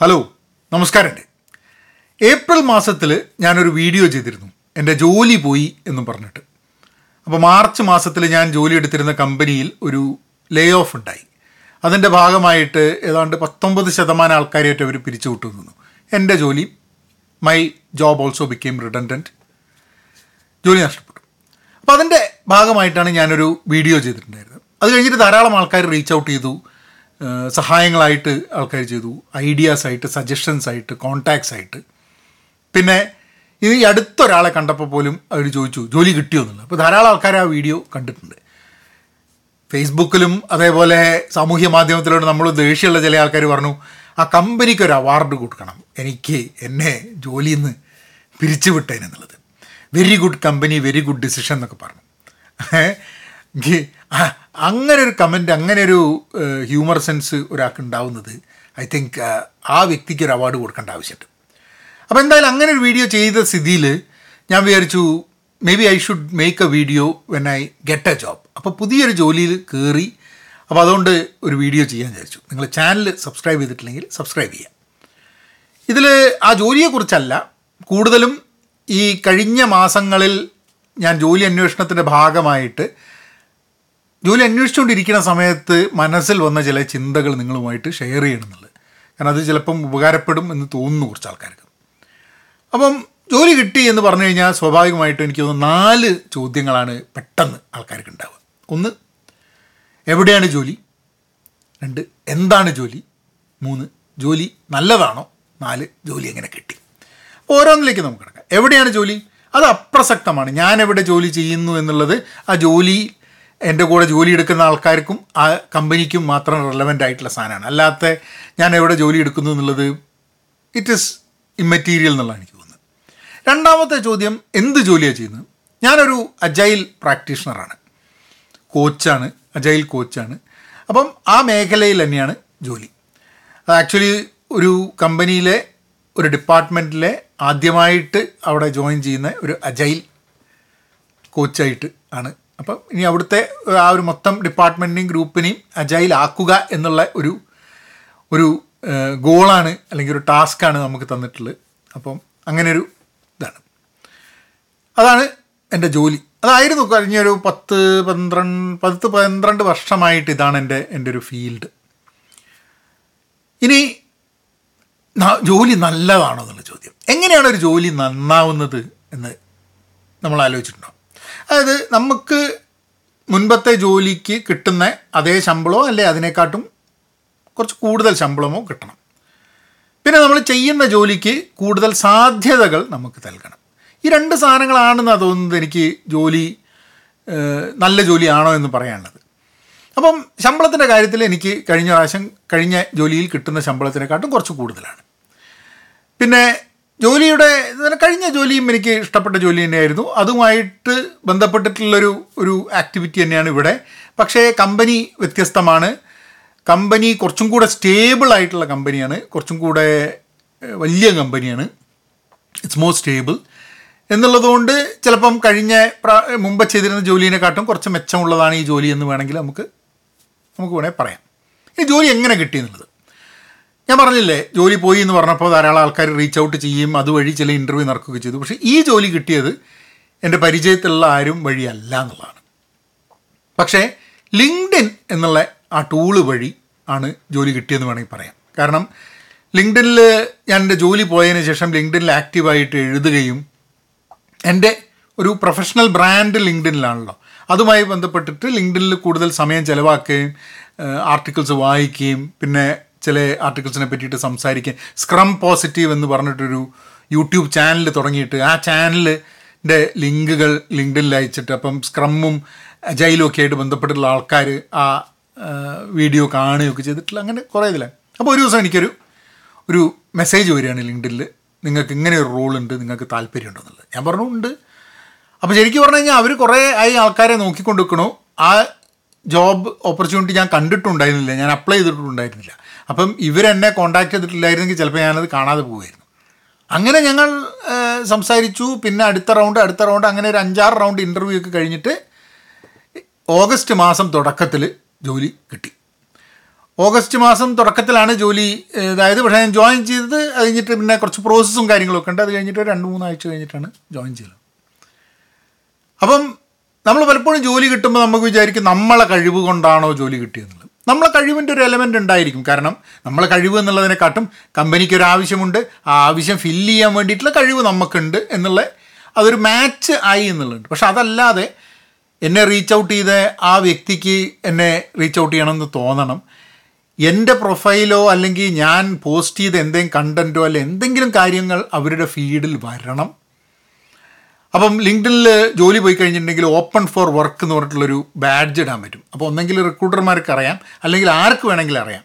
Hello നമസ്കാരമുണ്ട്. April മാസത്തിൽ ഞാനൊരു വീഡിയോ ചെയ്തിരുന്നു. എന്റെ ജോലി പോയി എന്നും പറഞ്ഞിട്ട്. അപ്പോൾ മാർച്ച് മാസത്തിൽ ഞാൻ ജോലി എടുത്തിരുന്ന കമ്പനിയിൽ ഒരു ലേ ഓഫ് ഉണ്ടായി. അതിന്റെ ഭാഗമായിട്ട് ഏതാണ്ട് പത്തൊമ്പത് ശതമാനം ആൾക്കാരായിട്ട് അവർ പിരിച്ചു വിട്ടു എന്റെ ജോലി my job also became redundant ജോലി നഷ്ടപ്പെട്ടു. അപ്പോൾ അതിന്റെ ഭാഗമായിട്ടാണ് ഞാനൊരു വീഡിയോ ചെയ്തിട്ടുണ്ടായിരുന്നത്. അത് കഴിഞ്ഞിട്ട് ധാരാളം ആൾക്കാർ റീച്ച് ഔട്ട് ചെയ്തു. സഹായങ്ങളായിട്ട് ആൾക്കാർ ചെയ്തു. ഐഡിയാസ് ആയിട്ട് സജഷൻസ് ആയിട്ട് കോണ്ടാക്ട്സ് ആയിട്ട്. പിന്നെ ഇത് ഈ അടുത്തൊരാളെ കണ്ടപ്പോൾ പോലും അവർ ചോദിച്ചു ജോലി കിട്ടിയോ? എന്നുള്ളത് അപ്പോൾ ധാരാളം ആൾക്കാർ ആ വീഡിയോ കണ്ടിട്ടുണ്ട്. ഫേസ്ബുക്കിലും അതേപോലെ സാമൂഹ്യ മാധ്യമത്തിലൂടെ നമ്മൾ ദേഷ്യമുള്ള ചില ആൾക്കാർ പറഞ്ഞു ആ കമ്പനിക്ക് ഒരു അവാർഡ് കൊടുക്കണം. എനിക്ക് എന്നെ ജോലിയിൽ നിന്ന് പിരിച്ചു വിട്ടേനെന്നുള്ളത് very good company very good decision എന്നൊക്കെ പറഞ്ഞു. അങ്ങനെ ഒരു കമന്റ് അങ്ങനെ ഒരു ഹ്യൂമർ സെൻസ് ഒരാൾക്ക് ഉണ്ടാവുന്നത് ഐ തിങ്ക് ആ വ്യക്തിക്ക് ഒരു അവാർഡ് കൊടുക്കേണ്ട ആവശ്യമുണ്ട്. അപ്പോൾ എന്തായാലും അങ്ങനെ ഒരു വീഡിയോ ചെയ്ത സ്ഥിതിയിൽ ഞാൻ വിചാരിച്ചു maybe I should make a video when I get a job അപ്പോൾ പുതിയൊരു ജോലിയിൽ കയറി അപ്പോൾ അതുകൊണ്ട് ഒരു വീഡിയോ ചെയ്യാൻ വിചാരിച്ചു. നിങ്ങൾ ചാനൽ സബ്സ്ക്രൈബ് ചെയ്തിട്ടില്ലെങ്കിൽ സബ്സ്ക്രൈബ് ചെയ്യാം. ഇതിൽ ആ ജോലിയെക്കുറിച്ചല്ല കൂടുതലും ഈ കഴിഞ്ഞ മാസങ്ങളിൽ ഞാൻ ജോലി അന്വേഷണത്തിന്റെ ഭാഗമായിട്ട് ജോലി അന്വേഷിച്ചുകൊണ്ടിരിക്കുന്ന സമയത്ത് മനസ്സിൽ വന്ന ചില ചിന്തകൾ നിങ്ങളുമായിട്ട് ഷെയർ ചെയ്യണം എന്നുള്ളത് കാരണം അത് ചിലപ്പം ഉപകാരപ്പെടും എന്ന് തോന്നുന്നു കുറച്ച് ആൾക്കാർക്ക്. അപ്പം ജോലി കിട്ടി എന്ന് പറഞ്ഞു കഴിഞ്ഞാൽ സ്വാഭാവികമായിട്ടും എനിക്ക് തോന്നുന്നു നാല് ചോദ്യങ്ങളാണ് പെട്ടെന്ന് ആൾക്കാർക്ക് ഉണ്ടാവുക. ഒന്ന് എവിടെയാണ് ജോലി? രണ്ട് എന്താണ് ജോലി? മൂന്ന് ജോലി നല്ലതാണോ? നാല് ജോലി എങ്ങനെ കിട്ടി? ഓരോന്നിലേക്ക് നമുക്ക് കിടക്കാം. എവിടെയാണ് ജോലി? അത് അപ്രസക്തമാണ്. ഞാൻ എവിടെ ജോലി ചെയ്യുന്നു എന്നുള്ളത് ആ ജോലി എന്റെ കൂടെ ജോലി എടുക്കുന്ന ആൾക്കാർക്കും ആ കമ്പനിക്കും മാത്രം റെലവന്റ് ആയിട്ടുള്ള സാധനമാണ്. അല്ലാത്ത ഞാൻ എവിടെ ജോലി എടുക്കുന്നു എന്നുള്ളത് ഇറ്റ് ഈസ് ഇമ്മറ്റീരിയൽ എന്നുള്ളതാണ് എനിക്ക് തോന്നുന്നത്. രണ്ടാമത്തെ ചോദ്യം എന്ത് ജോലിയാണ് ചെയ്യുന്നത്? ഞാനൊരു അജൈൽ പ്രാക്ടീഷണറാണ് കോച്ചാണ് അജൈൽ കോച്ചാണ്. അപ്പം ആ മേഖലയിൽ തന്നെയാണ് ജോലി. അത് ആക്ച്വലി ഒരു കമ്പനിയിലെ ഒരു ഡിപ്പാർട്ട്മെന്റിലെ ആദ്യമായിട്ട് അവിടെ ജോയിൻ ചെയ്യുന്ന ഒരു അജൈൽ കോച്ചായിട്ട് ആണ് അപ്പം ഇനി അവിടുത്തെ ആ ഒരു മൊത്തം ഡിപ്പാർട്ട്മെന്റിനെയും ഗ്രൂപ്പിനെയും അജൈൽ ആക്കുക എന്നുള്ള ഒരു ഒരു ഗോളാണ് അല്ലെങ്കിൽ ഒരു ടാസ്ക്കാണ് നമുക്ക് തന്നിട്ടുള്ളത്. അപ്പം അങ്ങനെ ഒരു ഇതാണ്. അതാണ് എന്റെ ജോലി. അതായിരുന്നു കഴിഞ്ഞൊരു പത്ത് പന്ത്രണ്ട് പത്ത് പന്ത്രണ്ട് വർഷമായിട്ട് ഇതാണ് എന്റെ എന്റെ ഒരു ഫീൽഡ് ഇനി ജോലി നല്ലതാണോ എന്നുള്ള ചോദ്യം. എങ്ങനെയാണ് ഒരു ജോലി നന്നാവുന്നത് എന്ന് നമ്മൾ ആലോചിച്ചിട്ടുണ്ടോ? അതായത് നമുക്ക് മുൻപത്തെ ജോലിക്ക് കിട്ടുന്ന അതേ ശമ്പളമോ അല്ലെ അതിനെക്കാട്ടും കുറച്ച് കൂടുതൽ ശമ്പളമോ കിട്ടണം. പിന്നെ നമ്മൾ ചെയ്യുന്ന ജോലിക്ക് കൂടുതൽ സാധ്യതകൾ നമുക്ക് നൽകണം. ഈ രണ്ട് സാധനങ്ങളാണെന്ന് തോന്നുന്നത് എനിക്ക് ജോലി നല്ല ജോലിയാണോ എന്ന് പറയാനുള്ളത്. അപ്പം ശമ്പളത്തിന്റെ കാര്യത്തിൽ എനിക്ക് കഴിഞ്ഞ പ്രാവശ്യം കഴിഞ്ഞ ജോലിയിൽ കിട്ടുന്ന ശമ്പളത്തിനെക്കാട്ടും കുറച്ച് കൂടുതലാണ്. പിന്നെ ജോലിയുടെ കഴിഞ്ഞ ജോലിയും എനിക്ക് ഇഷ്ടപ്പെട്ട ജോലി തന്നെയായിരുന്നു. അതുമായിട്ട് ബന്ധപ്പെട്ടിട്ടുള്ളൊരു ഒരു ആക്ടിവിറ്റി തന്നെയാണ് ഇവിടെ. പക്ഷേ കമ്പനി വ്യത്യസ്തമാണ്. കമ്പനി കുറച്ചും കൂടെ സ്റ്റേബിൾ ആയിട്ടുള്ള കമ്പനിയാണ്. കുറച്ചും കൂടെ വലിയ കമ്പനിയാണ്. ഇറ്റ്സ് മോർ സ്റ്റേബിൾ എന്നുള്ളതുകൊണ്ട് ചിലപ്പം കഴിഞ്ഞ മുമ്പ് ചെയ്തിരുന്ന ജോലിയെക്കാട്ടും കുറച്ച് മെച്ചമുള്ളതാണ് ഈ ജോലി എന്ന് വേണമെങ്കിൽ നമുക്ക് നമുക്ക് വേണമെങ്കിൽ പറയാം. ഈ ജോലി എങ്ങനെ കിട്ടി എന്നുള്ളത്. ഞാൻ പറഞ്ഞില്ലേ ജോലി പോയി എന്ന് പറഞ്ഞപ്പോൾ ധാരാളം ആൾക്കാർ റീച്ച് ഔട്ട് ചെയ്യും അതുവഴി ചില ഇന്റർവ്യൂ നടക്കുകയൊക്കെ ചെയ്തു. പക്ഷേ ഈ ജോലി കിട്ടിയത് എന്റെ പരിചയത്തിലുള്ള ആരും വഴിയല്ല എന്നുള്ളതാണ്. പക്ഷേ ലിങ്ക്ഡിൻ എന്നുള്ള ആ ടൂൾ വഴി ആണ് ജോലി കിട്ടിയെന്ന് വേണമെങ്കിൽ പറയാം. കാരണം ലിങ്ക്ഡിനിൽ ഞാൻ എന്റെ ജോലി പോയതിന് ശേഷം ലിങ്ക്ഡിനിൽ ആക്റ്റീവായിട്ട് എഴുതുകയും എന്റെ ഒരു പ്രൊഫഷണൽ ബ്രാൻഡ് ലിങ്ക്ഡിനിലാണല്ലോ അതുമായി ബന്ധപ്പെട്ടിട്ട് ലിങ്ക്ഡിനിൽ കൂടുതൽ സമയം ചിലവാക്കുകയും ആർട്ടിക്കിൾസ് വായിക്കുകയും പിന്നെ ചില ആർട്ടിക്കിൾസിനെ പറ്റിയിട്ട് സംസാരിക്കുക സ്ക്രം പോസിറ്റീവ് എന്ന് പറഞ്ഞിട്ടൊരു യൂട്യൂബ് ചാനൽ തുടങ്ങിയിട്ട് ആ ചാനലിന്റെ ലിങ്കുകൾ ലിങ്ക്ഡിനിൽ അയച്ചിട്ട് അപ്പം സ്ക്രമ്മും ജയിലും ഒക്കെ ആയിട്ട് ബന്ധപ്പെട്ടിട്ടുള്ള ആൾക്കാർ ആ വീഡിയോ കാണുകയൊക്കെ ചെയ്തിട്ടുള്ള അങ്ങനെ കുറേ ഇതിലാണ് അപ്പോൾ ഒരു ദിവസം എനിക്കൊരു ഒരു മെസ്സേജ് വരികയാണ് ലിങ്ക്ഡിനിൽ നിങ്ങൾക്ക് ഇങ്ങനെ ഒരു റോൾ ഉണ്ട് നിങ്ങൾക്ക് താല്പര്യമുണ്ടോ? എന്നുള്ളത്. ഞാൻ പറഞ്ഞു ഉണ്ട്. അപ്പോൾ ശരിക്കും പറഞ്ഞു കഴിഞ്ഞാൽ അവർ കുറേ ആയി ആൾക്കാരെ നോക്കിക്കൊണ്ടിരിക്കണു. ആ ജോബ് ഓപ്പർച്യൂണിറ്റി ഞാൻ കണ്ടിട്ടുണ്ടായിരുന്നില്ല. ഞാൻ അപ്ലൈ ചെയ്തിട്ടുണ്ടായിരുന്നില്ല. അപ്പം ഇവരെന്നെ കോണ്ടാക്ട് ചെയ്തിട്ടില്ലായിരുന്നെങ്കിൽ ചിലപ്പോൾ ഞാനത് കാണാതെ പോകുമായിരുന്നു. അങ്ങനെ ഞങ്ങൾ സംസാരിച്ചു. പിന്നെ അടുത്ത റൗണ്ട് അടുത്ത റൗണ്ട് അങ്ങനെ ഒരു അഞ്ചാറ് റൗണ്ട് ഇന്റർവ്യൂ ഒക്കെ കഴിഞ്ഞിട്ട് ഓഗസ്റ്റ് മാസം തുടക്കത്തിൽ ജോലി കിട്ടി. ഓഗസ്റ്റ് മാസം തുടക്കത്തിലാണ് ജോലി അതായത് പക്ഷേ ഞാൻ ജോയിൻ ചെയ്തത് അത് കഴിഞ്ഞിട്ട് പിന്നെ കുറച്ച് പ്രോസസ്സും കാര്യങ്ങളൊക്കെ ഉണ്ട്. അത് കഴിഞ്ഞിട്ട് രണ്ട് മൂന്നാഴ്ച കഴിഞ്ഞിട്ടാണ് ജോയിൻ ചെയ്തത്. അപ്പം നമ്മൾ പലപ്പോഴും ജോലി കിട്ടുമ്പോൾ നമുക്ക് വിചാരിക്കും നമ്മളെ കഴിവ് കൊണ്ടാണോ ജോലി കിട്ടിയെന്നുള്ളത്. നമ്മളെ കഴിവിന്റെ ഒരു എലമെന്റ് ഉണ്ടായിരിക്കും. കാരണം നമ്മളെ കഴിവ് എന്നുള്ളതിനെക്കാട്ടും കമ്പനിക്ക് ഒരു ആവശ്യമുണ്ട്. ആ ആവശ്യം ഫില്ല് ചെയ്യാൻ വേണ്ടിയിട്ടുള്ള കഴിവ് നമുക്കുണ്ട് എന്നുള്ള അതൊരു മാച്ച് ആയി എന്നുള്ളത് പക്ഷെ അതല്ലാതെ എന്നെ റീച്ച് ഔട്ട് ചെയ്ത ആ വ്യക്തിക്ക് എന്നെ റീച്ച് ഔട്ട് ചെയ്യണമെന്ന് തോന്നണം. എന്റെ പ്രൊഫൈലോ അല്ലെങ്കിൽ ഞാൻ പോസ്റ്റ് ചെയ്ത എന്തെങ്കിലും കണ്ടന്റോ അല്ലെങ്കിൽ എന്തെങ്കിലും കാര്യങ്ങൾ അവരുടെ ഫീഡിൽ വരണം. അപ്പം ലിങ്ക്ഡിനിൽ ജോലി പോയി കഴിഞ്ഞിട്ടുണ്ടെങ്കിൽ ഓപ്പൺ ഫോർ വർക്ക് എന്ന് പറഞ്ഞിട്ടുള്ളൊരു ബാഡ്ജ് ഇടാൻ പറ്റും. അപ്പോൾ ഒന്നെങ്കിൽ റിക്രൂട്ടർമാർക്ക് അറിയാം അല്ലെങ്കിൽ ആർക്ക് വേണമെങ്കിലും അറിയാം.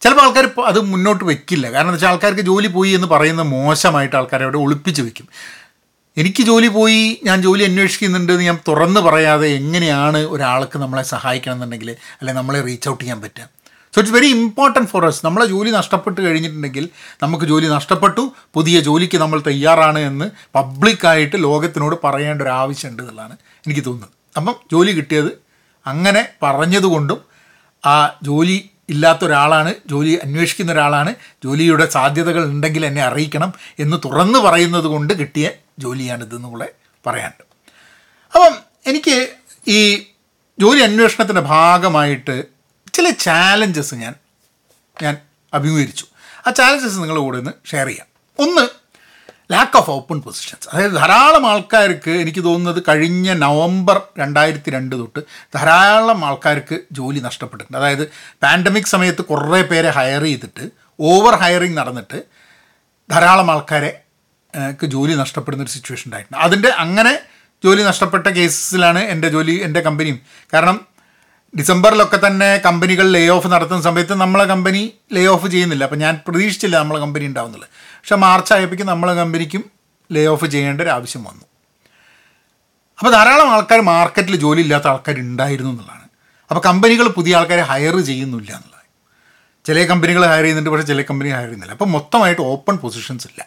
ചിലപ്പോൾ ആൾക്കാർ അത് മുന്നോട്ട് വെക്കില്ല. കാരണം എന്താ വെച്ചാൽ ആൾക്കാർക്ക് ജോലി പോയി എന്ന് പറയുന്ന മോശമായിട്ട് ആൾക്കാരെ അവിടെ ഒളിപ്പിച്ച് വെക്കും. എനിക്ക് ജോലി പോയി ഞാൻ ജോലി അന്വേഷിക്കുന്നുണ്ട് എന്ന് ഞാൻ തുറന്ന് പറയാതെ എങ്ങനെയാണ് ഒരാൾക്ക് നമ്മളെ സഹായിക്കണം എന്നുണ്ടെങ്കിൽ അല്ലെങ്കിൽ നമ്മളെ റീച്ച് ഔട്ട് ചെയ്യാൻ പറ്റുക. So it's very important for us നമ്മളെ ജോലി നഷ്ടപ്പെട്ട് കഴിഞ്ഞിട്ടുണ്ടെങ്കിൽ നമുക്ക് ജോലി നഷ്ടപ്പെട്ടു. പുതിയ ജോലിക്ക് നമ്മൾ തയ്യാറാണ് എന്ന് പബ്ലിക്കായിട്ട് ലോകത്തിനോട് പറയേണ്ട ഒരു ആവശ്യമുണ്ട് എന്നുള്ളതാണ് എനിക്ക് തോന്നുന്നത്. അപ്പം ജോലി കിട്ടിയത് അങ്ങനെ പറഞ്ഞതുകൊണ്ടും ആ ജോലി ഇല്ലാത്ത ഒരാളാണ് ജോലി അന്വേഷിക്കുന്ന ഒരാളാണ് ജോലിയുടെ സാധ്യതകൾ ഉണ്ടെങ്കിൽ എന്നെ അറിയിക്കണം എന്ന് തുറന്ന് പറയുന്നത് കൊണ്ട് കിട്ടിയ ജോലിയാണിതെന്ന് കൂടെ പറയാനുണ്ട്. അപ്പം എനിക്ക് ഈ ജോലി അന്വേഷണത്തിന്റെ ഭാഗമായിട്ട് ചില ചാലഞ്ചസ് ഞാൻ ഞാൻ അഭിമുഖീകരിച്ചു. ആ ചാലഞ്ചസ് നിങ്ങളുടെ കൂടെ ഒന്ന് ഷെയർ ചെയ്യാം. ഒന്ന് ലാക്ക് ഓഫ് ഓപ്പൺ പൊസിഷൻസ് അതായത് ധാരാളം ആൾക്കാർക്ക് എനിക്ക് തോന്നുന്നത് കഴിഞ്ഞ നവംബർ രണ്ടായിരത്തി രണ്ട് തൊട്ട് ധാരാളം ആൾക്കാർക്ക് ജോലി നഷ്ടപ്പെട്ടിട്ടുണ്ട്. അതായത് പാൻഡമിക് സമയത്ത് കുറേ പേരെ ഹയർ ചെയ്തിട്ട് ഓവർ ഹയറിങ് നടന്നിട്ട് ധാരാളം ആൾക്കാരെ ജോലി നഷ്ടപ്പെടുന്ന ഒരു സിറ്റുവേഷൻ ഉണ്ടായിട്ടുണ്ട്. അതിന്റെ അങ്ങനെ ജോലി നഷ്ടപ്പെട്ട കേസിലാണ് എന്റെ ജോലി എന്റെ കമ്പനിയും കാരണം ഡിസംബറിലൊക്കെ തന്നെ കമ്പനികൾ ലേ ഓഫ് നടത്തുന്ന സമയത്ത് നമ്മളെ കമ്പനി ലേ ഓഫ് ചെയ്യുന്നില്ല. അപ്പം ഞാൻ പ്രതീക്ഷിച്ചില്ല നമ്മളെ കമ്പനി ഉണ്ടാവുന്നുള്ളത്. പക്ഷേ മാർച്ച് ആയപ്പോഴേക്കും നമ്മളെ കമ്പനിക്കും ലേ ഓഫ് ചെയ്യേണ്ട ഒരു ആവശ്യം വന്നു. അപ്പോൾ ധാരാളം ആൾക്കാർ മാർക്കറ്റിൽ ജോലി ഇല്ലാത്ത ആൾക്കാർ ഉണ്ടായിരുന്നു എന്നുള്ളതാണ്. അപ്പോൾ കമ്പനികൾ പുതിയ ആൾക്കാരെ ഹയർ ചെയ്യുന്നില്ല എന്നുള്ളത്. ചില കമ്പനികൾ ഹയർ ചെയ്യുന്നുണ്ട് പക്ഷേ ചില കമ്പനി ഹയർ ചെയ്യുന്നില്ല. അപ്പോൾ മൊത്തമായിട്ട് ഓപ്പൺ പൊസിഷൻസ് ഇല്ല.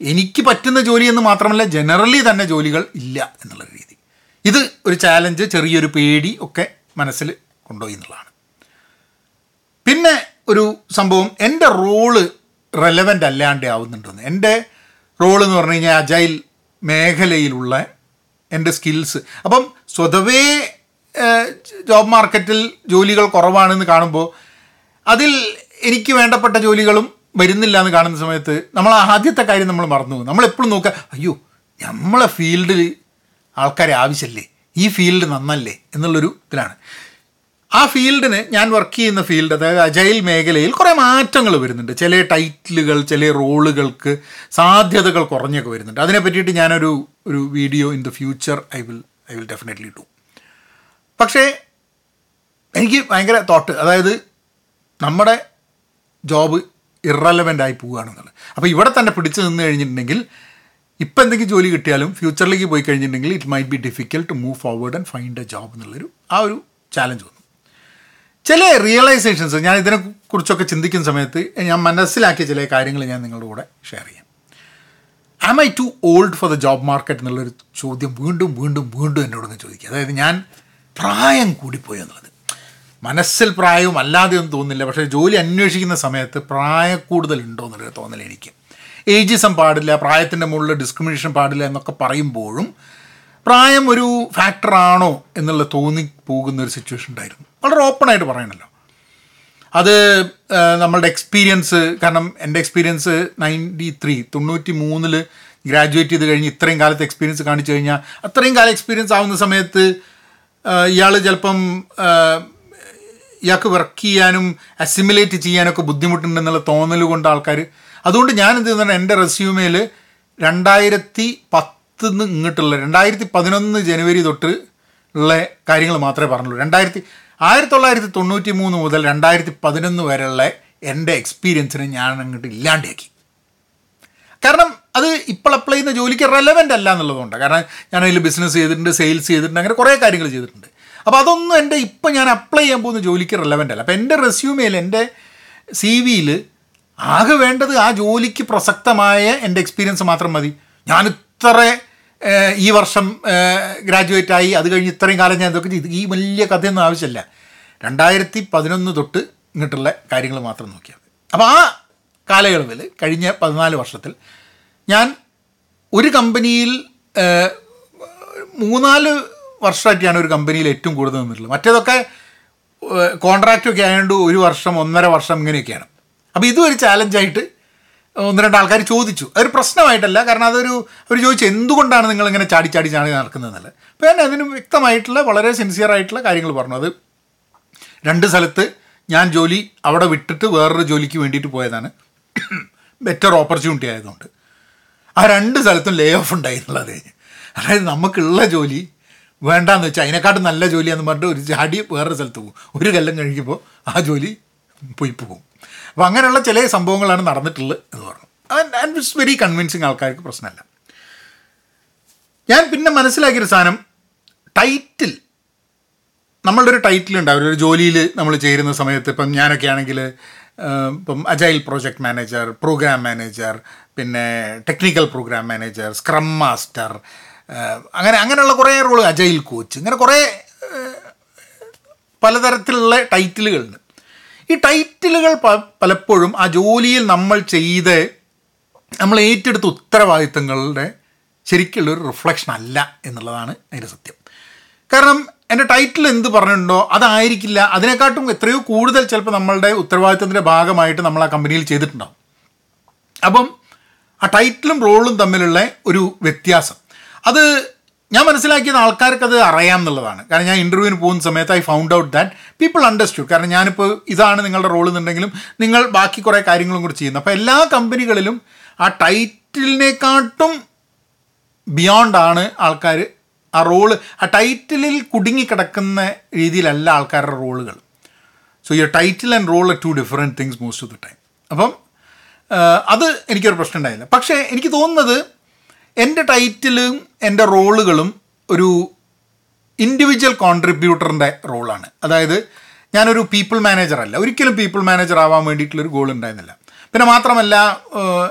എനിക്ക് പറ്റുന്ന ജോലി എന്ന് മാത്രമല്ല ജനറലി തന്നെ ജോലികൾ ഇല്ല എന്നുള്ള രീതി. ഇത് ഒരു ചാലഞ്ച് ചെറിയൊരു പേടി ഒക്കെ മനസ്സിൽ കൊണ്ടുപോയി എന്നുള്ളതാണ്. പിന്നെ ഒരു സംഭവം എന്റെ റോൾ റെലവന്റ് അല്ലാണ്ട് ആവുന്നുണ്ടെന്ന്. എന്റെ റോൾ എന്ന് പറഞ്ഞു കഴിഞ്ഞാൽ അജൈൽ മേഖലയിലുള്ള എന്റെ സ്കിൽസ് അപ്പം സ്വതവേ ജോബ് മാർക്കറ്റിൽ ജോലികൾ കുറവാണെന്ന് കാണുമ്പോൾ അതിൽ എനിക്ക് വേണ്ടപ്പെട്ട ജോലികളും വരുന്നില്ല എന്ന് കാണുന്ന സമയത്ത് നമ്മൾ ആദ്യത്തെ കാര്യം നമ്മൾ മറന്നു പോകും. നമ്മളെപ്പോഴും നോക്കുക അയ്യോ നമ്മളെ ഫീൽഡിൽ ആൾക്കാരെ ആവശ്യമില്ലേ ഈ ഫീൽഡ് നന്നല്ലേ എന്നുള്ളൊരു ഇതിലാണ്. ആ ഫീൽഡിന് ഞാൻ വർക്ക് ചെയ്യുന്ന ഫീൽഡ് അതായത് അജൈൽ മേഖലയിൽ കുറേ മാറ്റങ്ങൾ വരുന്നുണ്ട്. ചില ടൈറ്റിലുകൾ ചില റോളുകൾക്ക് സാധ്യതകൾ കുറഞ്ഞൊക്കെ വരുന്നുണ്ട്. അതിനെ പറ്റിയിട്ട് ഞാനൊരു ഒരു video in the future I will I will definitely do പക്ഷേ എനിക്ക് ഭയങ്കര തോട്ട് അതായത് നമ്മുടെ ജോബ് ഇറലവന്റ് ആയി പോവുകയാണെന്നുള്ളത്. അപ്പോൾ ഇവിടെ തന്നെ പിടിച്ചു നിന്ന് കഴിഞ്ഞിട്ടുണ്ടെങ്കിൽ ഇപ്പം എന്തെങ്കിലും ജോലി കിട്ടിയാലും ഫ്യൂച്ചറിലേക്ക് പോയി കഴിഞ്ഞിട്ടുണ്ടെങ്കിൽ it might be difficult to move forward and find a job എന്നുള്ളൊരു ആ ഒരു ചാലഞ്ച് വന്നു. ചില റിയലൈസേഷൻസ് ഞാൻ ഇതിനെക്കുറിച്ചൊക്കെ ചിന്തിക്കുന്ന സമയത്ത് ഞാൻ മനസ്സിലാക്കിയ ചില കാര്യങ്ങൾ ഞാൻ നിങ്ങളുടെ കൂടെ ഷെയർ ചെയ്യാം. Am I too old for the job market എന്നുള്ളൊരു ചോദ്യം വീണ്ടും വീണ്ടും വീണ്ടും എന്നോട് എന്നോടൊന്ന് ചോദിക്കുക. അതായത് ഞാൻ പ്രായം കൂടിപ്പോയി എന്നുള്ളത്. മനസ്സിൽ പ്രായവും അല്ലാതെയൊന്നും തോന്നുന്നില്ല. പക്ഷേ ജോലി അന്വേഷിക്കുന്ന സമയത്ത് പ്രായ കൂടുതലുണ്ടോ എന്നുള്ളൊരു തോന്നൽ എനിക്ക്. ഏജിസം പാടില്ല പ്രായത്തിന്റെ മുകളിൽ ഡിസ്ക്രിമിനേഷൻ പാടില്ല എന്നൊക്കെ പറയുമ്പോഴും പ്രായം ഒരു ഫാക്ടറാണോ എന്നുള്ള തോന്നി പോകുന്ന ഒരു സിറ്റുവേഷൻ ഉണ്ടായിരുന്നു. വളരെ ഓപ്പണായിട്ട് പറയണല്ലോ. അത് നമ്മളുടെ എക്സ്പീരിയൻസ് കാരണം എന്റെ എക്സ്പീരിയൻസ് നയന്റി ത്രീ തൊണ്ണൂറ്റി മൂന്നിൽ ഗ്രാജുവേറ്റ് ചെയ്ത് കഴിഞ്ഞ് ഇത്രയും കാലത്ത് എക്സ്പീരിയൻസ് കാണിച്ചു കഴിഞ്ഞാൽ അത്രയും കാലം എക്സ്പീരിയൻസ് ആവുന്ന സമയത്ത് ഇയാൾ ചിലപ്പം ഇയാൾക്ക് വർക്ക് ചെയ്യാനും അസിമുലേറ്റ് ചെയ്യാനൊക്കെ ബുദ്ധിമുട്ടുണ്ടെന്നുള്ള തോന്നൽ കൊണ്ട് ആൾക്കാർ അതുകൊണ്ട് ഞാൻ എന്ത് ചെയ്യുന്ന എന്റെ റെസ്യൂമേൽ രണ്ടായിരത്തി പത്തുനിന്ന് ഇങ്ങോട്ടുള്ള രണ്ടായിരത്തി പതിനൊന്ന് ജനുവരി തൊട്ട് ഉള്ള കാര്യങ്ങൾ മാത്രമേ പറഞ്ഞുള്ളൂ. രണ്ടായിരത്തി ആയിരത്തി തൊള്ളായിരത്തി തൊണ്ണൂറ്റി മൂന്ന് മുതൽ രണ്ടായിരത്തി പതിനൊന്ന് വരെയുള്ള എന്റെ എക്സ്പീരിയൻസിനെ ഞാൻ അങ്ങോട്ട് ഇല്ലാണ്ടാക്കി. കാരണം അത് ഇപ്പോൾ അപ്ലൈ ചെയ്യുന്ന ജോലിക്ക് റെലവന്റ് അല്ല എന്നുള്ളതുകൊണ്ട് കാരണം ഞാൻ അതിൽ ബിസിനസ് ചെയ്തിട്ടുണ്ട് സെയിൽസ് ചെയ്തിട്ടുണ്ട് അങ്ങനെ കുറേ കാര്യങ്ങൾ ചെയ്തിട്ടുണ്ട്. അപ്പോൾ അതൊന്നും എന്റെ ഇപ്പം ഞാൻ അപ്ലൈ ചെയ്യാൻ പോകുന്ന ജോലിക്ക് റെലവന്റ് അല്ല. അപ്പോൾ എന്റെ റെസ്യൂമേൽ എന്റെ സി വിയിൽ ആകെ വേണ്ടത് ആ ജോലിക്ക് പ്രസക്തമായ എന്റെ എക്സ്പീരിയൻസ് മാത്രം മതി. ഞാൻ ഇത്ര ഈ വർഷം ഗ്രാജുവേറ്റ് ആയി അത് കഴിഞ്ഞ് ഇത്രയും കാലം ഞാൻ ഇതൊക്കെ ഈ വലിയ കഥയൊന്നും ആവശ്യമില്ല. രണ്ടായിരത്തി പതിനൊന്ന് തൊട്ട് ഇങ്ങോട്ടുള്ള കാര്യങ്ങൾ മാത്രം നോക്കിയാൽ മതി. അപ്പോൾ ആ കാലയളവിൽ കഴിഞ്ഞ പതിനാല് വർഷത്തിൽ ഞാൻ ഒരു കമ്പനിയിൽ മൂന്നാൽ വർഷമായിട്ടാണ് ഒരു കമ്പനിയിൽ ഏറ്റവും കൂടുതൽ നിന്നിട്ടുള്ളത്. മറ്റേതൊക്കെ കോൺട്രാക്റ്റൊക്കെ ആയതുകൊണ്ട് ഒരു വർഷം ഒന്നര വർഷം ഇങ്ങനെയൊക്കെയാണ്. അപ്പോൾ ഇതും ഒരു ചാലഞ്ചായിട്ട് ഒന്ന് രണ്ട് ആൾക്കാർ ചോദിച്ചു. അതൊരു പ്രശ്നമായിട്ടല്ല കാരണം അതൊരു അവർ ചോദിച്ചു എന്തുകൊണ്ടാണ് നിങ്ങൾ ഇങ്ങനെ ചാടി ചാടി ചാടി നടക്കുന്നതെന്നല്ല അപ്പോൾ ഞാൻ അതിന് വ്യക്തമായിട്ടുള്ള വളരെ സിൻസിയർ ആയിട്ടുള്ള കാര്യങ്ങൾ പറഞ്ഞു. അത് രണ്ട് സ്ഥലത്ത് ഞാൻ ജോലി അവിടെ വിട്ടിട്ട് വേറൊരു ജോലിക്ക് വേണ്ടിയിട്ട് പോയതാണ്. ബെറ്റർ ഓപ്പർച്യൂണിറ്റി ആയതുകൊണ്ട്. ആ രണ്ട് സ്ഥലത്തും ലേ ഓഫ് ഉണ്ടായി എന്നുള്ളത് അതായത് നമുക്കുള്ള ജോലി വേണ്ടാന്ന് വെച്ചാൽ അതിനെക്കാട്ടും നല്ല ജോലിയാന്ന് പറഞ്ഞിട്ട് ഒരു ചാടി വേറൊരു സ്ഥലത്ത് പോകും. ഒരു കൊല്ലം കഴിക്കുമ്പോൾ ആ ജോലി പോയി പോകും. അപ്പോൾ അങ്ങനെയുള്ള ചില സംഭവങ്ങളാണ് നടന്നിട്ടുള്ളത് എന്ന് പറഞ്ഞു. ആൻഡ് ഇറ്റ്സ് വെരി കൺവിൻസിങ് ആൾക്കാർക്ക് പ്രശ്നമല്ല. ഞാൻ പിന്നെ മനസ്സിലാക്കിയൊരു സാധനം. ടൈറ്റിൽ നമ്മളുടെ ഒരു ടൈറ്റിൽ ഉണ്ടാവും ഒരു ജോലിയിൽ നമ്മൾ ചേരുന്ന സമയത്ത് ഇപ്പം ഞാനൊക്കെ ആണെങ്കിൽ ഇപ്പം agile project manager program manager പിന്നെ technical program manager scrum master അങ്ങനെ അങ്ങനെയുള്ള കുറേ റോൾ അജൈൽ കോച്ച് ഇങ്ങനെ കുറേ പലതരത്തിലുള്ള ടൈറ്റിലുകളുണ്ട് ഈ ടൈറ്റിലുകൾ പലപ്പോഴും ആ ജോലിയിൽ നമ്മൾ ചെയ്ത് നമ്മൾ ഏറ്റെടുത്ത ഉത്തരവാദിത്തങ്ങളുടെ ശരിക്കുള്ളൊരു റിഫ്ലക്ഷൻ അല്ല എന്നുള്ളതാണ് അതിന്റെ സത്യം. കാരണം എന്റെ ടൈറ്റിൽ എന്ത് പറഞ്ഞിട്ടുണ്ടോ അതായിരിക്കില്ല. അതിനെക്കാട്ടും എത്രയോ കൂടുതൽ ചിലപ്പോൾ നമ്മളുടെ ഉത്തരവാദിത്തത്തിന്റെ ഭാഗമായിട്ട് നമ്മൾ ആ കമ്പനിയിൽ ചെയ്തിട്ടുണ്ടാവും. അപ്പം ആ ടൈറ്റിലും റോളും തമ്മിലുള്ള ഒരു വ്യത്യാസം. അത് ഞാൻ മനസ്സിലാക്കിയത് ആൾക്കാർക്ക് അത് അറിയാം എന്നുള്ളതാണ്. കാരണം ഞാൻ ഇന്റർവ്യൂവിന് പോകുന്ന സമയത്ത് I found out that people understood കാരണം ഞാനിപ്പോൾ ഇതാണ് നിങ്ങളുടെ റോൾ എന്നുണ്ടെങ്കിലും നിങ്ങൾ ബാക്കി കുറേ കാര്യങ്ങളും കൂടി ചെയ്യുന്നു. അപ്പോൾ എല്ലാ കമ്പനികളിലും ആ ടൈറ്റിലിനെക്കാട്ടും ബിയോണ്ടാണ് ആൾക്കാർ ആ റോൾ ആ ടൈറ്റിലിൽ കുടുങ്ങിക്കിടക്കുന്ന രീതിയിലല്ല ആൾക്കാരുടെ റോളുകൾ so your title and role two different things most of the time അപ്പം അത് എനിക്കൊരു പ്രശ്നം ഉണ്ടായില്ല. പക്ഷേ എനിക്ക് തോന്നുന്നത് എന്റെ ടൈറ്റിലും എന്റെ റോളുകളും ഒരു ഇൻഡിവിജ്വൽ കോൺട്രിബ്യൂട്ടറിന്റെ റോളാണ്. അതായത് ഞാനൊരു പീപ്പിൾ മാനേജർ അല്ല. ഒരിക്കലും പീപ്പിൾ മാനേജർ ആവാൻ വേണ്ടിയിട്ടുള്ളൊരു ഗോൾ ഉണ്ടായിരുന്നില്ല. പിന്നെ മാത്രമല്ല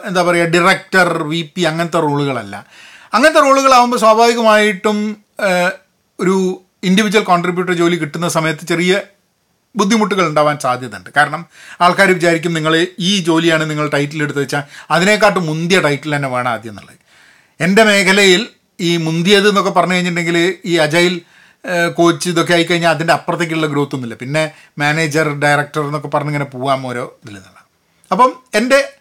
എന്താ പറയുക ഡയറക്ടർ വി പി അങ്ങനത്തെ റോളുകളല്ല. അങ്ങനത്തെ റോളുകളാവുമ്പോൾ സ്വാഭാവികമായിട്ടും ഒരു ഇൻഡിവിജ്വൽ കോൺട്രിബ്യൂട്ടർ ജോലി കിട്ടുന്ന സമയത്ത് ചെറിയ ബുദ്ധിമുട്ടുകൾ ഉണ്ടാവാൻ സാധ്യതയുണ്ട്. കാരണം ആൾക്കാർ വിചാരിക്കും നിങ്ങൾ ഈ ജോലിയാണ് നിങ്ങൾ ടൈറ്റിൽ എടുത്ത് വെച്ചാൽ അതിനെക്കാട്ടും മുന്തിയ ടൈറ്റിൽ തന്നെ വേണം ആദ്യം എന്നുള്ളത്. എന്റെ മേഖലയിൽ ഈ മുന്തിയത് എന്നൊക്കെ പറഞ്ഞു കഴിഞ്ഞിട്ടുണ്ടെങ്കിൽ ഈ അജൈൽ കോച്ച് ഇതൊക്കെ ആയിക്കഴിഞ്ഞാൽ അതിന്റെ അപ്പുറത്തേക്കുള്ള ഗ്രോത്ത് ഒന്നുമില്ല. പിന്നെ മാനേജർ ഡയറക്ടർ എന്നൊക്കെ പറഞ്ഞ് ഇങ്ങനെ പോകാം ഓരോ ഇതിൽ നിന്നാണ്. അപ്പം എന്റെ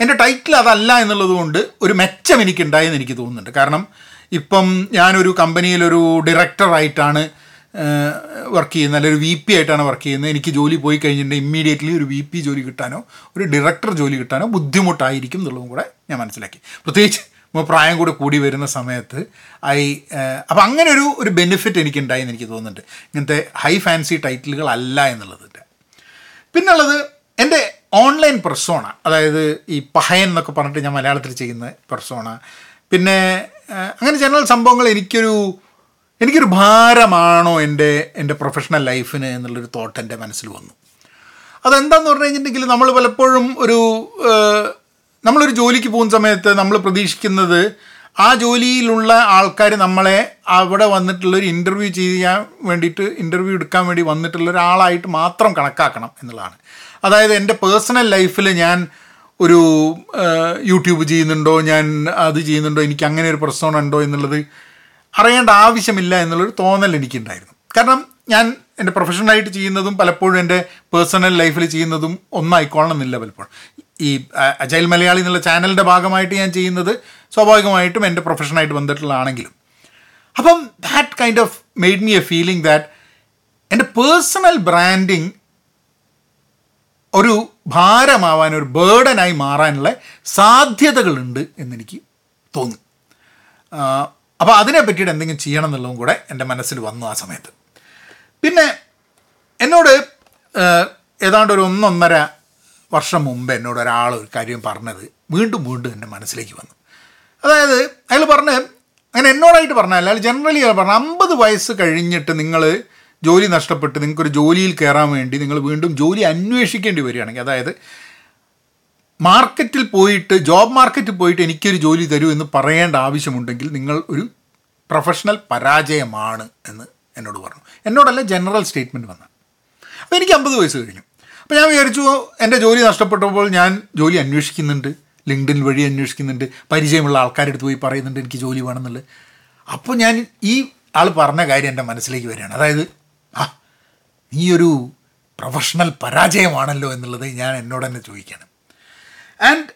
എന്റെ ടൈറ്റിൽ അതല്ല എന്നുള്ളത് കൊണ്ട് ഒരു മെച്ചം എനിക്കുണ്ടായെന്ന് എനിക്ക് തോന്നുന്നുണ്ട്. കാരണം ഇപ്പം ഞാനൊരു കമ്പനിയിലൊരു ഡയറക്ടറായിട്ടാണ് വർക്ക് ചെയ്യുന്നത്. അല്ലെങ്കിൽ ഒരു വി പി ആയിട്ടാണ് വർക്ക് ചെയ്യുന്നത്. എനിക്ക് ജോലി പോയി കഴിഞ്ഞിട്ടുണ്ടെങ്കിൽ ഇമ്മീഡിയറ്റ്ലി ഒരു വി പി ജോലി കിട്ടാനോ ഒരു ഡയറക്ടർ ജോലി കിട്ടാനോ ബുദ്ധിമുട്ടായിരിക്കും എന്നുള്ളതും കൂടെ ഞാൻ മനസ്സിലാക്കി. പ്രത്യേകിച്ച് പ്രായം കൂടി കൂടി വരുന്ന സമയത്ത് ഐ അപ്പം അങ്ങനെ ഒരു ഒരു ബെനിഫിറ്റ് എനിക്കുണ്ടായി എന്ന് എനിക്ക് തോന്നുന്നുണ്ട്. ഇങ്ങനത്തെ ഹൈ ഫാൻസി ടൈറ്റിലുകൾ അല്ല എന്നുള്ളതിന്റെ പിന്നുള്ളത് എന്റെ ഓൺലൈൻ പെർസോണ അതായത് ഈ പഹയൻ എന്നൊക്കെ പറഞ്ഞിട്ട് ഞാൻ മലയാളത്തിൽ ചെയ്യുന്ന പെർസോണ പിന്നെ അങ്ങനെ ജനറൽ സംഭവങ്ങൾ എനിക്കൊരു എനിക്കൊരു ഭാരമാണോ എന്റെ എന്റെ പ്രൊഫഷണൽ ലൈഫിന് എന്നുള്ളൊരു തോട്ട് എന്റെ മനസ്സിൽ വന്നു. അതെന്താന്ന് പറഞ്ഞു കഴിഞ്ഞിട്ടുണ്ടെങ്കിൽ നമ്മൾ പലപ്പോഴും ഒരു നമ്മളൊരു ജോലിക്ക് പോകുന്ന സമയത്ത് നമ്മൾ പ്രതീക്ഷിക്കുന്നത് ആ ജോലിയിലുള്ള ആൾക്കാർ നമ്മളെ അവിടെ വന്നിട്ടുള്ള ഒരു ഇന്റർവ്യൂ ചെയ്യാൻ വേണ്ടിയിട്ട് ഇന്റർവ്യൂ എടുക്കാൻ വേണ്ടി വന്നിട്ടുള്ള ഒരാളായിട്ട് മാത്രം കണക്കാക്കണം എന്നുള്ളതാണ്. അതായത് എന്റെ പേഴ്സണൽ ലൈഫിൽ ഞാൻ ഒരു യൂട്യൂബ് ചെയ്യുന്നുണ്ടോ ഞാൻ അത് ചെയ്യുന്നുണ്ടോ എനിക്ക് അങ്ങനെ ഒരു പ്രശ്നമുണ്ടോ എന്നുള്ളത് അറിയേണ്ട ആവശ്യമില്ല എന്നുള്ളൊരു തോന്നൽ എനിക്കുണ്ടായിരുന്നു. കാരണം ഞാൻ എന്റെ പ്രൊഫഷണലായിട്ട് ചെയ്യുന്നതും പലപ്പോഴും എന്റെ പേഴ്സണൽ ലൈഫിൽ ചെയ്യുന്നതും ഒന്നായിക്കൊള്ളണമെന്നില്ല പലപ്പോഴും. ഈ അജൈൽ മലയാളി എന്നുള്ള ചാനലിന്റെ ഭാഗമായിട്ട് ഞാൻ ചെയ്യുന്നത് സ്വാഭാവികമായിട്ടും എന്റെ പ്രൊഫഷനായിട്ട് ബന്ധപ്പെട്ടുള്ളതാണെങ്കിലും അപ്പം that kind of made me a feeling that എന്റെ പേഴ്സണൽ ബ്രാൻഡിങ് ഒരു ഭാരമാവാൻ ഒരു ബേർഡനായി മാറാനുള്ള സാധ്യതകളുണ്ട് എന്നെനിക്ക് തോന്നി. അപ്പോൾ അതിനെ പറ്റിയിട്ട് എന്തെങ്കിലും ചെയ്യണം എന്നുള്ളതും കൂടെ എന്റെ മനസ്സിൽ വന്നു ആ സമയത്ത്. പിന്നെ എന്നോട് ഏതാണ്ട് ഒരു ഒന്നൊന്നര വർഷം മുമ്പ് എന്നോട് ഒരാൾ ഒരു കാര്യം പറഞ്ഞത് വീണ്ടും വീണ്ടും എന്റെ മനസ്സിലേക്ക് വന്നു. അതായത് അയാൾ പറഞ്ഞ് അങ്ങനെ എന്നോടായിട്ട് പറഞ്ഞല്ല അയാൾ ജനറലി അയാൾ പറഞ്ഞു അമ്പത് വയസ്സ് കഴിഞ്ഞിട്ട് നിങ്ങൾ ജോലി നഷ്ടപ്പെട്ട് നിങ്ങൾക്കൊരു ജോലിയിൽ കയറാൻ വേണ്ടി നിങ്ങൾ വീണ്ടും ജോലി അന്വേഷിക്കേണ്ടി വരികയാണെങ്കിൽ അതായത് മാർക്കറ്റിൽ പോയിട്ട് ജോബ് മാർക്കറ്റിൽ പോയിട്ട് എനിക്കൊരു ജോലി തരൂ എന്ന് പറയേണ്ട ആവശ്യമുണ്ടെങ്കിൽ നിങ്ങൾ ഒരു പ്രൊഫഷണൽ പരാജയമാണ് എന്ന് എന്നോട് പറഞ്ഞു. എന്നോടല്ല ജനറൽ സ്റ്റേറ്റ്മെന്റ് വന്ന അപ്പോൾ എനിക്ക് അമ്പത് വയസ്സ് കഴിഞ്ഞു. അപ്പോൾ ഞാൻ വിചാരിച്ചു എന്റെ ജോലി നഷ്ടപ്പെട്ടപ്പോൾ ഞാൻ ജോലി അന്വേഷിക്കുന്നുണ്ട്. ലിങ്ക്ഡിൻ വഴി അന്വേഷിക്കുന്നുണ്ട്. പരിചയമുള്ള ആൾക്കാരുടെ അടുത്ത് പോയി പറയുന്നുണ്ട് എനിക്ക് ജോലി വേണമെന്നുള്ളത്. അപ്പോൾ ഞാൻ ഈ ആൾ പറഞ്ഞ കാര്യം എന്റെ മനസ്സിലേക്ക് വരികയാണ്. അതായത് ആ നീ ഒരു പ്രൊഫഷണൽ പരാജയമാണല്ലോ എന്നുള്ളത് ഞാൻ എന്നോട് തന്നെ ചോദിക്കുകയാണ്. And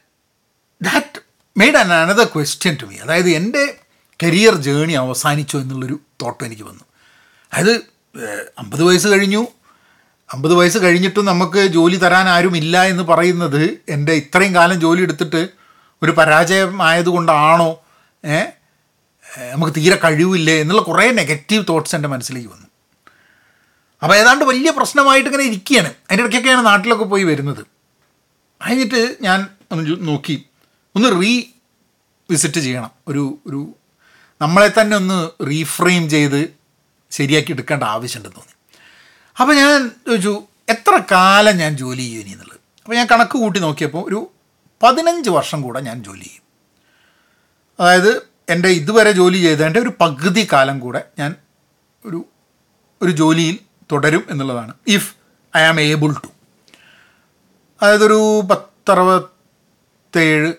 that made an another question to me അതായത് എന്റെ കരിയർ ജേണി അവസാനിച്ചോ എന്നുള്ളൊരു തോട്ടം എനിക്ക് വന്നു. അതായത് അമ്പത് വയസ്സ് കഴിഞ്ഞു. അമ്പത് വയസ്സ് കഴിഞ്ഞിട്ടും നമുക്ക് ജോലി തരാൻ ആരുമില്ല എന്ന് പറയുന്നത് എന്റെ ഇത്രയും കാലം ജോലി എടുത്തിട്ട് ഒരു പരാജയമായതുകൊണ്ടാണോ? നമുക്ക് തീരെ കഴിവില്ലേ? എന്നുള്ള കുറേ നെഗറ്റീവ് തോട്ട്സ് എന്റെ മനസ്സിലേക്ക് വന്നു. അപ്പോൾ ഏതാണ്ട് വലിയ പ്രശ്നമായിട്ട് ഇങ്ങനെ ഇരിക്കുകയാണ്. അതിന്റെ ഇടയ്ക്കൊക്കെയാണ് നാട്ടിലൊക്കെ പോയി വരുന്നത്. കഴിഞ്ഞിട്ട് ഞാൻ ഒന്ന് നോക്കി. ഒന്ന് റീ വിസിറ്റ് ചെയ്യണം. ഒരു ഒരു നമ്മളെ തന്നെ ഒന്ന് റീഫ്രെയിം ചെയ്ത് ശരിയാക്കി എടുക്കേണ്ട ആവശ്യമുണ്ടെന്ന് തോന്നി. അപ്പോൾ ഞാൻ ചോദിച്ചു എത്ര കാലം ഞാൻ ജോലി ചെയ്യും ഇനി എന്നുള്ളത്? അപ്പോൾ ഞാൻ കണക്ക് കൂട്ടി നോക്കിയപ്പോൾ ഒരു പതിനഞ്ച് വർഷം കൂടെ ഞാൻ ജോലി ചെയ്യും. അതായത് എന്റെ ഇതുവരെ ജോലി ചെയ്തതിന്റെ ഒരു പകുതി കാലം കൂടെ ഞാൻ ഒരു ഒരു ജോലിയിൽ തുടരും എന്നുള്ളതാണ്. If I am able to അതായത് ഒരു പത്തറുപത്തേഴ്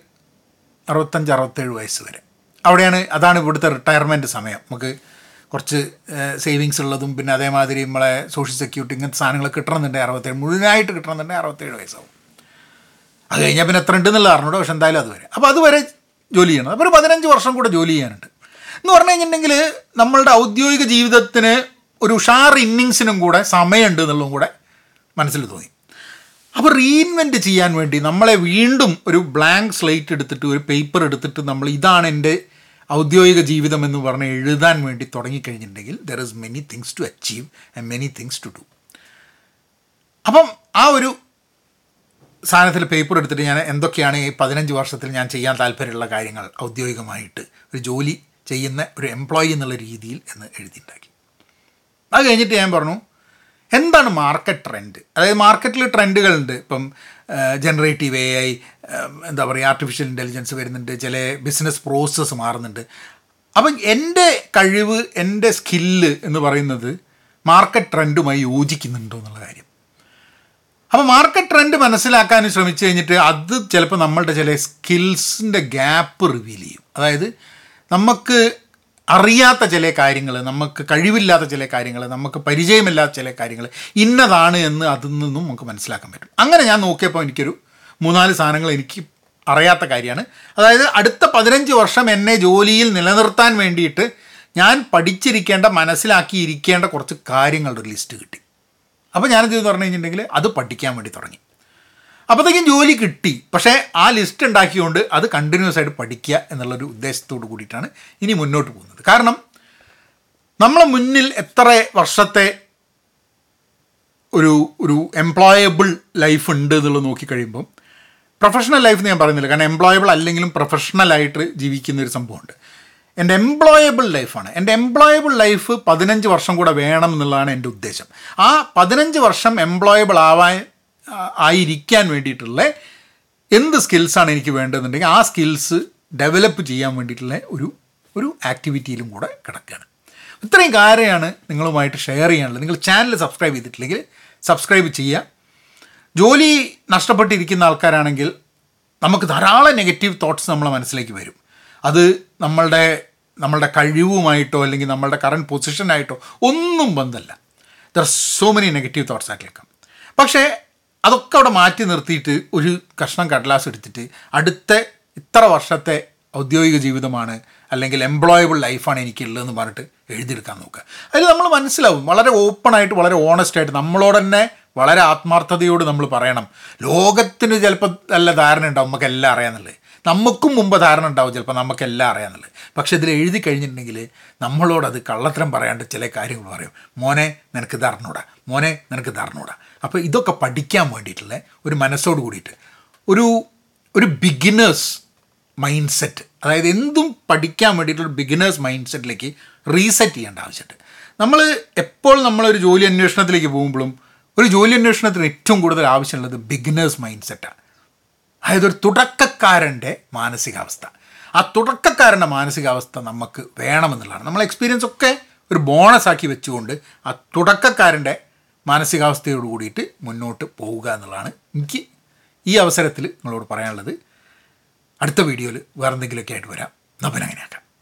അറുപത്തഞ്ച് അറുപത്തേഴ് വയസ്സ് വരെ. അവിടെയാണ് അതാണ് ഇവിടുത്തെ റിട്ടയർമെന്റ് സമയം. നമുക്ക് കുറച്ച് സേവിങ്സ് ഉള്ളതും പിന്നെ അതേമാതിരി നമ്മളെ സോഷ്യൽ സെക്യൂരിറ്റി ഇങ്ങനത്തെ സാധനങ്ങൾ കിട്ടണമെന്നുണ്ടെങ്കിൽ അറുപത്തേഴ് മുഴുവനായിട്ട് കിട്ടണമെന്നുണ്ടെങ്കിൽ അറുപത്തേഴ് വയസ്സാവും. അത് കഴിഞ്ഞാൽ പിന്നെ എത്ര ഉണ്ടെന്നുള്ള അറിഞ്ഞൂടെ പക്ഷെ എന്തായാലും അതുവരെ അപ്പോൾ അതുവരെ ജോലി ചെയ്യണം. അപ്പോൾ ഒരു പതിനഞ്ച് വർഷം കൂടെ ജോലി ചെയ്യാനുണ്ട്. എന്ന് പറഞ്ഞു കഴിഞ്ഞിട്ടുണ്ടെങ്കിൽ നമ്മളുടെ ഔദ്യോഗിക ജീവിതത്തിന് ഒരു ഉഷാർ ഇന്നിങ്സിനും കൂടെ സമയമുണ്ട് എന്നുള്ളതും കൂടെ മനസ്സിൽ തോന്നി. അപ്പോൾ റീഇൻവെന്റ് ചെയ്യാൻ വേണ്ടി നമ്മളെ വീണ്ടും ഒരു ബ്ലാങ്ക് സ്ലേറ്റ് എടുത്തിട്ട് ഒരു പേപ്പർ എടുത്തിട്ട് നമ്മൾ ഇതാണ് എന്റെ ഔദ്യോഗിക ജീവിതം എന്ന് പറഞ്ഞ് എഴുതാൻ വേണ്ടി തുടങ്ങിക്കഴിഞ്ഞിട്ടുണ്ടെങ്കിൽ there is many things to achieve and many things to do അപ്പം ആ ഒരു സാധനത്തിൽ പേപ്പർ എടുത്തിട്ട് ഞാൻ എന്തൊക്കെയാണ് ഈ പതിനഞ്ച് വർഷത്തിൽ ഞാൻ ചെയ്യാൻ താല്പര്യമുള്ള കാര്യങ്ങൾ ഔദ്യോഗികമായിട്ട് ഒരു ജോലി ചെയ്യുന്ന ഒരു എംപ്ലോയി എന്നുള്ള രീതിയിൽ എന്ന് എഴുതിയിട്ടുണ്ടാക്കി. അത് കഴിഞ്ഞിട്ട് ഞാൻ പറഞ്ഞു എന്താണ് മാർക്കറ്റ് ട്രെൻഡ് അതായത് മാർക്കറ്റിൽ ട്രെൻഡുകളുണ്ട് ഇപ്പം ജനറേറ്റീവ് എ ഐ എന്താ പറയുക ആർട്ടിഫിഷ്യൽ ഇന്റലിജൻസ് വരുന്നുണ്ട് ചില ബിസിനസ് പ്രോസസ്സ് മാറുന്നുണ്ട്. അപ്പം എന്റെ കഴിവ് എന്റെ സ്കില്ല് എന്ന് പറയുന്നത് മാർക്കറ്റ് ട്രെൻഡുമായി യോജിക്കുന്നുണ്ടോ എന്നുള്ള കാര്യം. അപ്പോൾ മാർക്കറ്റ് ട്രെൻഡ് മനസ്സിലാക്കാൻ ശ്രമിച്ചു കഴിഞ്ഞിട്ട് അത് ചിലപ്പോൾ നമ്മളുടെ ചില സ്കിൽസിന്റെ ഗ്യാപ്പ് റിവീൽ ചെയ്യും. അതായത് നമുക്ക് അറിയാത്ത ചില കാര്യങ്ങൾ നമുക്ക് കഴിവില്ലാത്ത ചില കാര്യങ്ങൾ നമുക്ക് പരിചയമില്ലാത്ത ചില കാര്യങ്ങൾ ഇന്നതാണ് എന്ന് അതിൽ നിന്നും നമുക്ക് മനസ്സിലാക്കാൻ പറ്റും. അങ്ങനെ ഞാൻ നോക്കിയപ്പോൾ എനിക്കൊരു മൂന്നാൽ സാധനങ്ങൾ എനിക്ക് അറിയാത്ത കാര്യമാണ്. അതായത് അടുത്ത പതിനഞ്ച് വർഷം എന്നെ ജോലിയിൽ നിലനിർത്താൻ വേണ്ടിയിട്ട് ഞാൻ പഠിച്ചിരിക്കേണ്ട മനസ്സിലാക്കിയിരിക്കേണ്ട കുറച്ച് കാര്യങ്ങളുടെ ഒരു ലിസ്റ്റ് കിട്ടി. അപ്പോൾ ഞാനെന്ത് പറഞ്ഞു കഴിഞ്ഞിട്ടുണ്ടെങ്കിൽ അത് പഠിക്കാൻ വേണ്ടി തുടങ്ങി. അപ്പോഴത്തേക്കും ജോലി കിട്ടി. പക്ഷേ ആ ലിസ്റ്റ് ഉണ്ടാക്കിക്കൊണ്ട് അത് കണ്ടിന്യൂസ് ആയിട്ട് പഠിക്കുക എന്നുള്ളൊരു ഉദ്ദേശത്തോട് കൂടിയിട്ടാണ് ഇനി മുന്നോട്ട് പോകുന്നത്. കാരണം നമ്മളെ മുന്നിൽ എത്ര വർഷത്തെ ഒരു ഒരു എംപ്ലോയബിൾ ലൈഫ് ഉണ്ട് എന്നുള്ളത് നോക്കിക്കഴിയുമ്പം പ്രൊഫഷണൽ ലൈഫ് എന്ന് ഞാൻ പറയുന്നില്ല. കാരണം എംപ്ലോയബിൾ അല്ലെങ്കിലും പ്രൊഫഷണലായിട്ട് ജീവിക്കുന്ന ഒരു സംഭവമുണ്ട്. എന്റെ എംപ്ലോയബിൾ ലൈഫാണ് എന്റെ എംപ്ലോയബിൾ ലൈഫ് പതിനഞ്ച് വർഷം കൂടെ വേണം എന്നുള്ളതാണ് എന്റെ ഉദ്ദേശം. ആ പതിനഞ്ച് വർഷം എംപ്ലോയബിൾ ആവാൻ ആയിരിക്കാൻ വേണ്ടിയിട്ടുള്ള എന്ത് സ്കിൽസാണ് എനിക്ക് വേണ്ടതെന്നുണ്ടെങ്കിൽ ആ സ്കിൽസ് ഡെവലപ്പ് ചെയ്യാൻ വേണ്ടിയിട്ടുള്ള ഒരു ഒരു ആക്ടിവിറ്റിയിലും കൂടെ കിടക്കുകയാണ്. ഇത്രയും കാര്യമാണ് നിങ്ങളുമായിട്ട് ഷെയർ ചെയ്യാനുള്ളത്. നിങ്ങൾ ചാനൽ സബ്സ്ക്രൈബ് ചെയ്തിട്ടില്ലെങ്കിൽ സബ്സ്ക്രൈബ് ചെയ്യുക. ജോലി നഷ്ടപ്പെട്ടിരിക്കുന്ന ആൾക്കാരാണെങ്കിൽ നമുക്ക് ധാരാളം നെഗറ്റീവ് തോട്ട്സ് നമ്മളെ മനസ്സിലേക്ക് വരും. അത് നമ്മളുടെ നമ്മളുടെ കഴിവുമായിട്ടോ അല്ലെങ്കിൽ നമ്മളുടെ കറണ്ട് പൊസിഷനായിട്ടോ ഒന്നും ബന്ധമല്ല there so many negative thoughts ആയിട്ട് കേൾക്കാം പക്ഷേ അതൊക്കെ അവിടെ മാറ്റി നിർത്തിയിട്ട് ഒരു കഷ്ണം കടലാസ് എടുത്തിട്ട് അടുത്ത ഇത്ര വർഷത്തെ ഔദ്യോഗിക ജീവിതമാണ് അല്ലെങ്കിൽ എംപ്ലോയബിൾ ലൈഫാണ് എനിക്കുള്ളതെന്ന് പറഞ്ഞിട്ട് എഴുതിയെടുക്കാൻ നോക്കുക. അതിൽ നമ്മൾ മനസ്സിലാവും. വളരെ ഓപ്പണായിട്ട് വളരെ ഓണസ്റ്റ് ആയിട്ട് നമ്മളോട് തന്നെ വളരെ ആത്മാർത്ഥതയോട് നമ്മൾ പറയണം. ലോകത്തിന് ചിലപ്പോൾ നല്ല ധാരണ ഉണ്ടാവും നമുക്ക് എല്ലാം അറിയാമെന്നുള്ളത് നമുക്കും മുമ്പ് ധാരണ ഉണ്ടാവും ചിലപ്പോൾ നമുക്കെല്ലാം അറിയാമെന്നുള്ളത് പക്ഷേ ഇതിൽ എഴുതി കഴിഞ്ഞിട്ടുണ്ടെങ്കിൽ നമ്മളോടത് കള്ളത്തരം പറയാണ്ട് ചില കാര്യങ്ങൾ പറയും. മോനെ നിനക്ക് അറിഞ്ഞൂടാ. മോനെ നിനക്ക് അറിഞ്ഞൂടാ. അപ്പോൾ ഇതൊക്കെ പഠിക്കാൻ വേണ്ടിയിട്ടുള്ള ഒരു മനസ്സോട് കൂടിയിട്ട് ഒരു ഒരു ബിഗിനേഴ്സ് മൈൻഡ് സെറ്റ് അതായത് എന്തും പഠിക്കാൻ വേണ്ടിയിട്ടുള്ള ബിഗിനേഴ്സ് മൈൻഡ് സെറ്റിലേക്ക് റീസെറ്റ് ചെയ്യേണ്ട ആവശ്യമുണ്ട്. നമ്മൾ എപ്പോൾ നമ്മളൊരു ജോലി അന്വേഷണത്തിലേക്ക് പോകുമ്പോഴും ഒരു ജോലി അന്വേഷണത്തിന് ഏറ്റവും കൂടുതൽ ആവശ്യമുള്ളത് ബിഗിനേഴ്സ് മൈൻഡ് സെറ്റാണ് അതായത് ഒരു തുടക്കക്കാരന്റെ മാനസികാവസ്ഥ. ആ തുടക്കക്കാരന്റെ മാനസികാവസ്ഥ നമുക്ക് വേണമെന്നുള്ളതാണ്. നമ്മൾ എക്സ്പീരിയൻസ് ഒക്കെ ഒരു ബോണസ് ആക്കി വെച്ചുകൊണ്ട് ആ തുടക്കക്കാരന്റെ മാനസികാവസ്ഥയോട് കൂടിയിട്ട് മുന്നോട്ട് പോവുക എന്നുള്ളതാണ് എനിക്ക് ഈ അവസരത്തിൽ നിങ്ങളോട് പറയാനുള്ളത്. അടുത്ത വീഡിയോയിൽ വേറെന്തെങ്കിലുമൊക്കെ ആയിട്ട് വരാം. അപ്പം അങ്ങനെ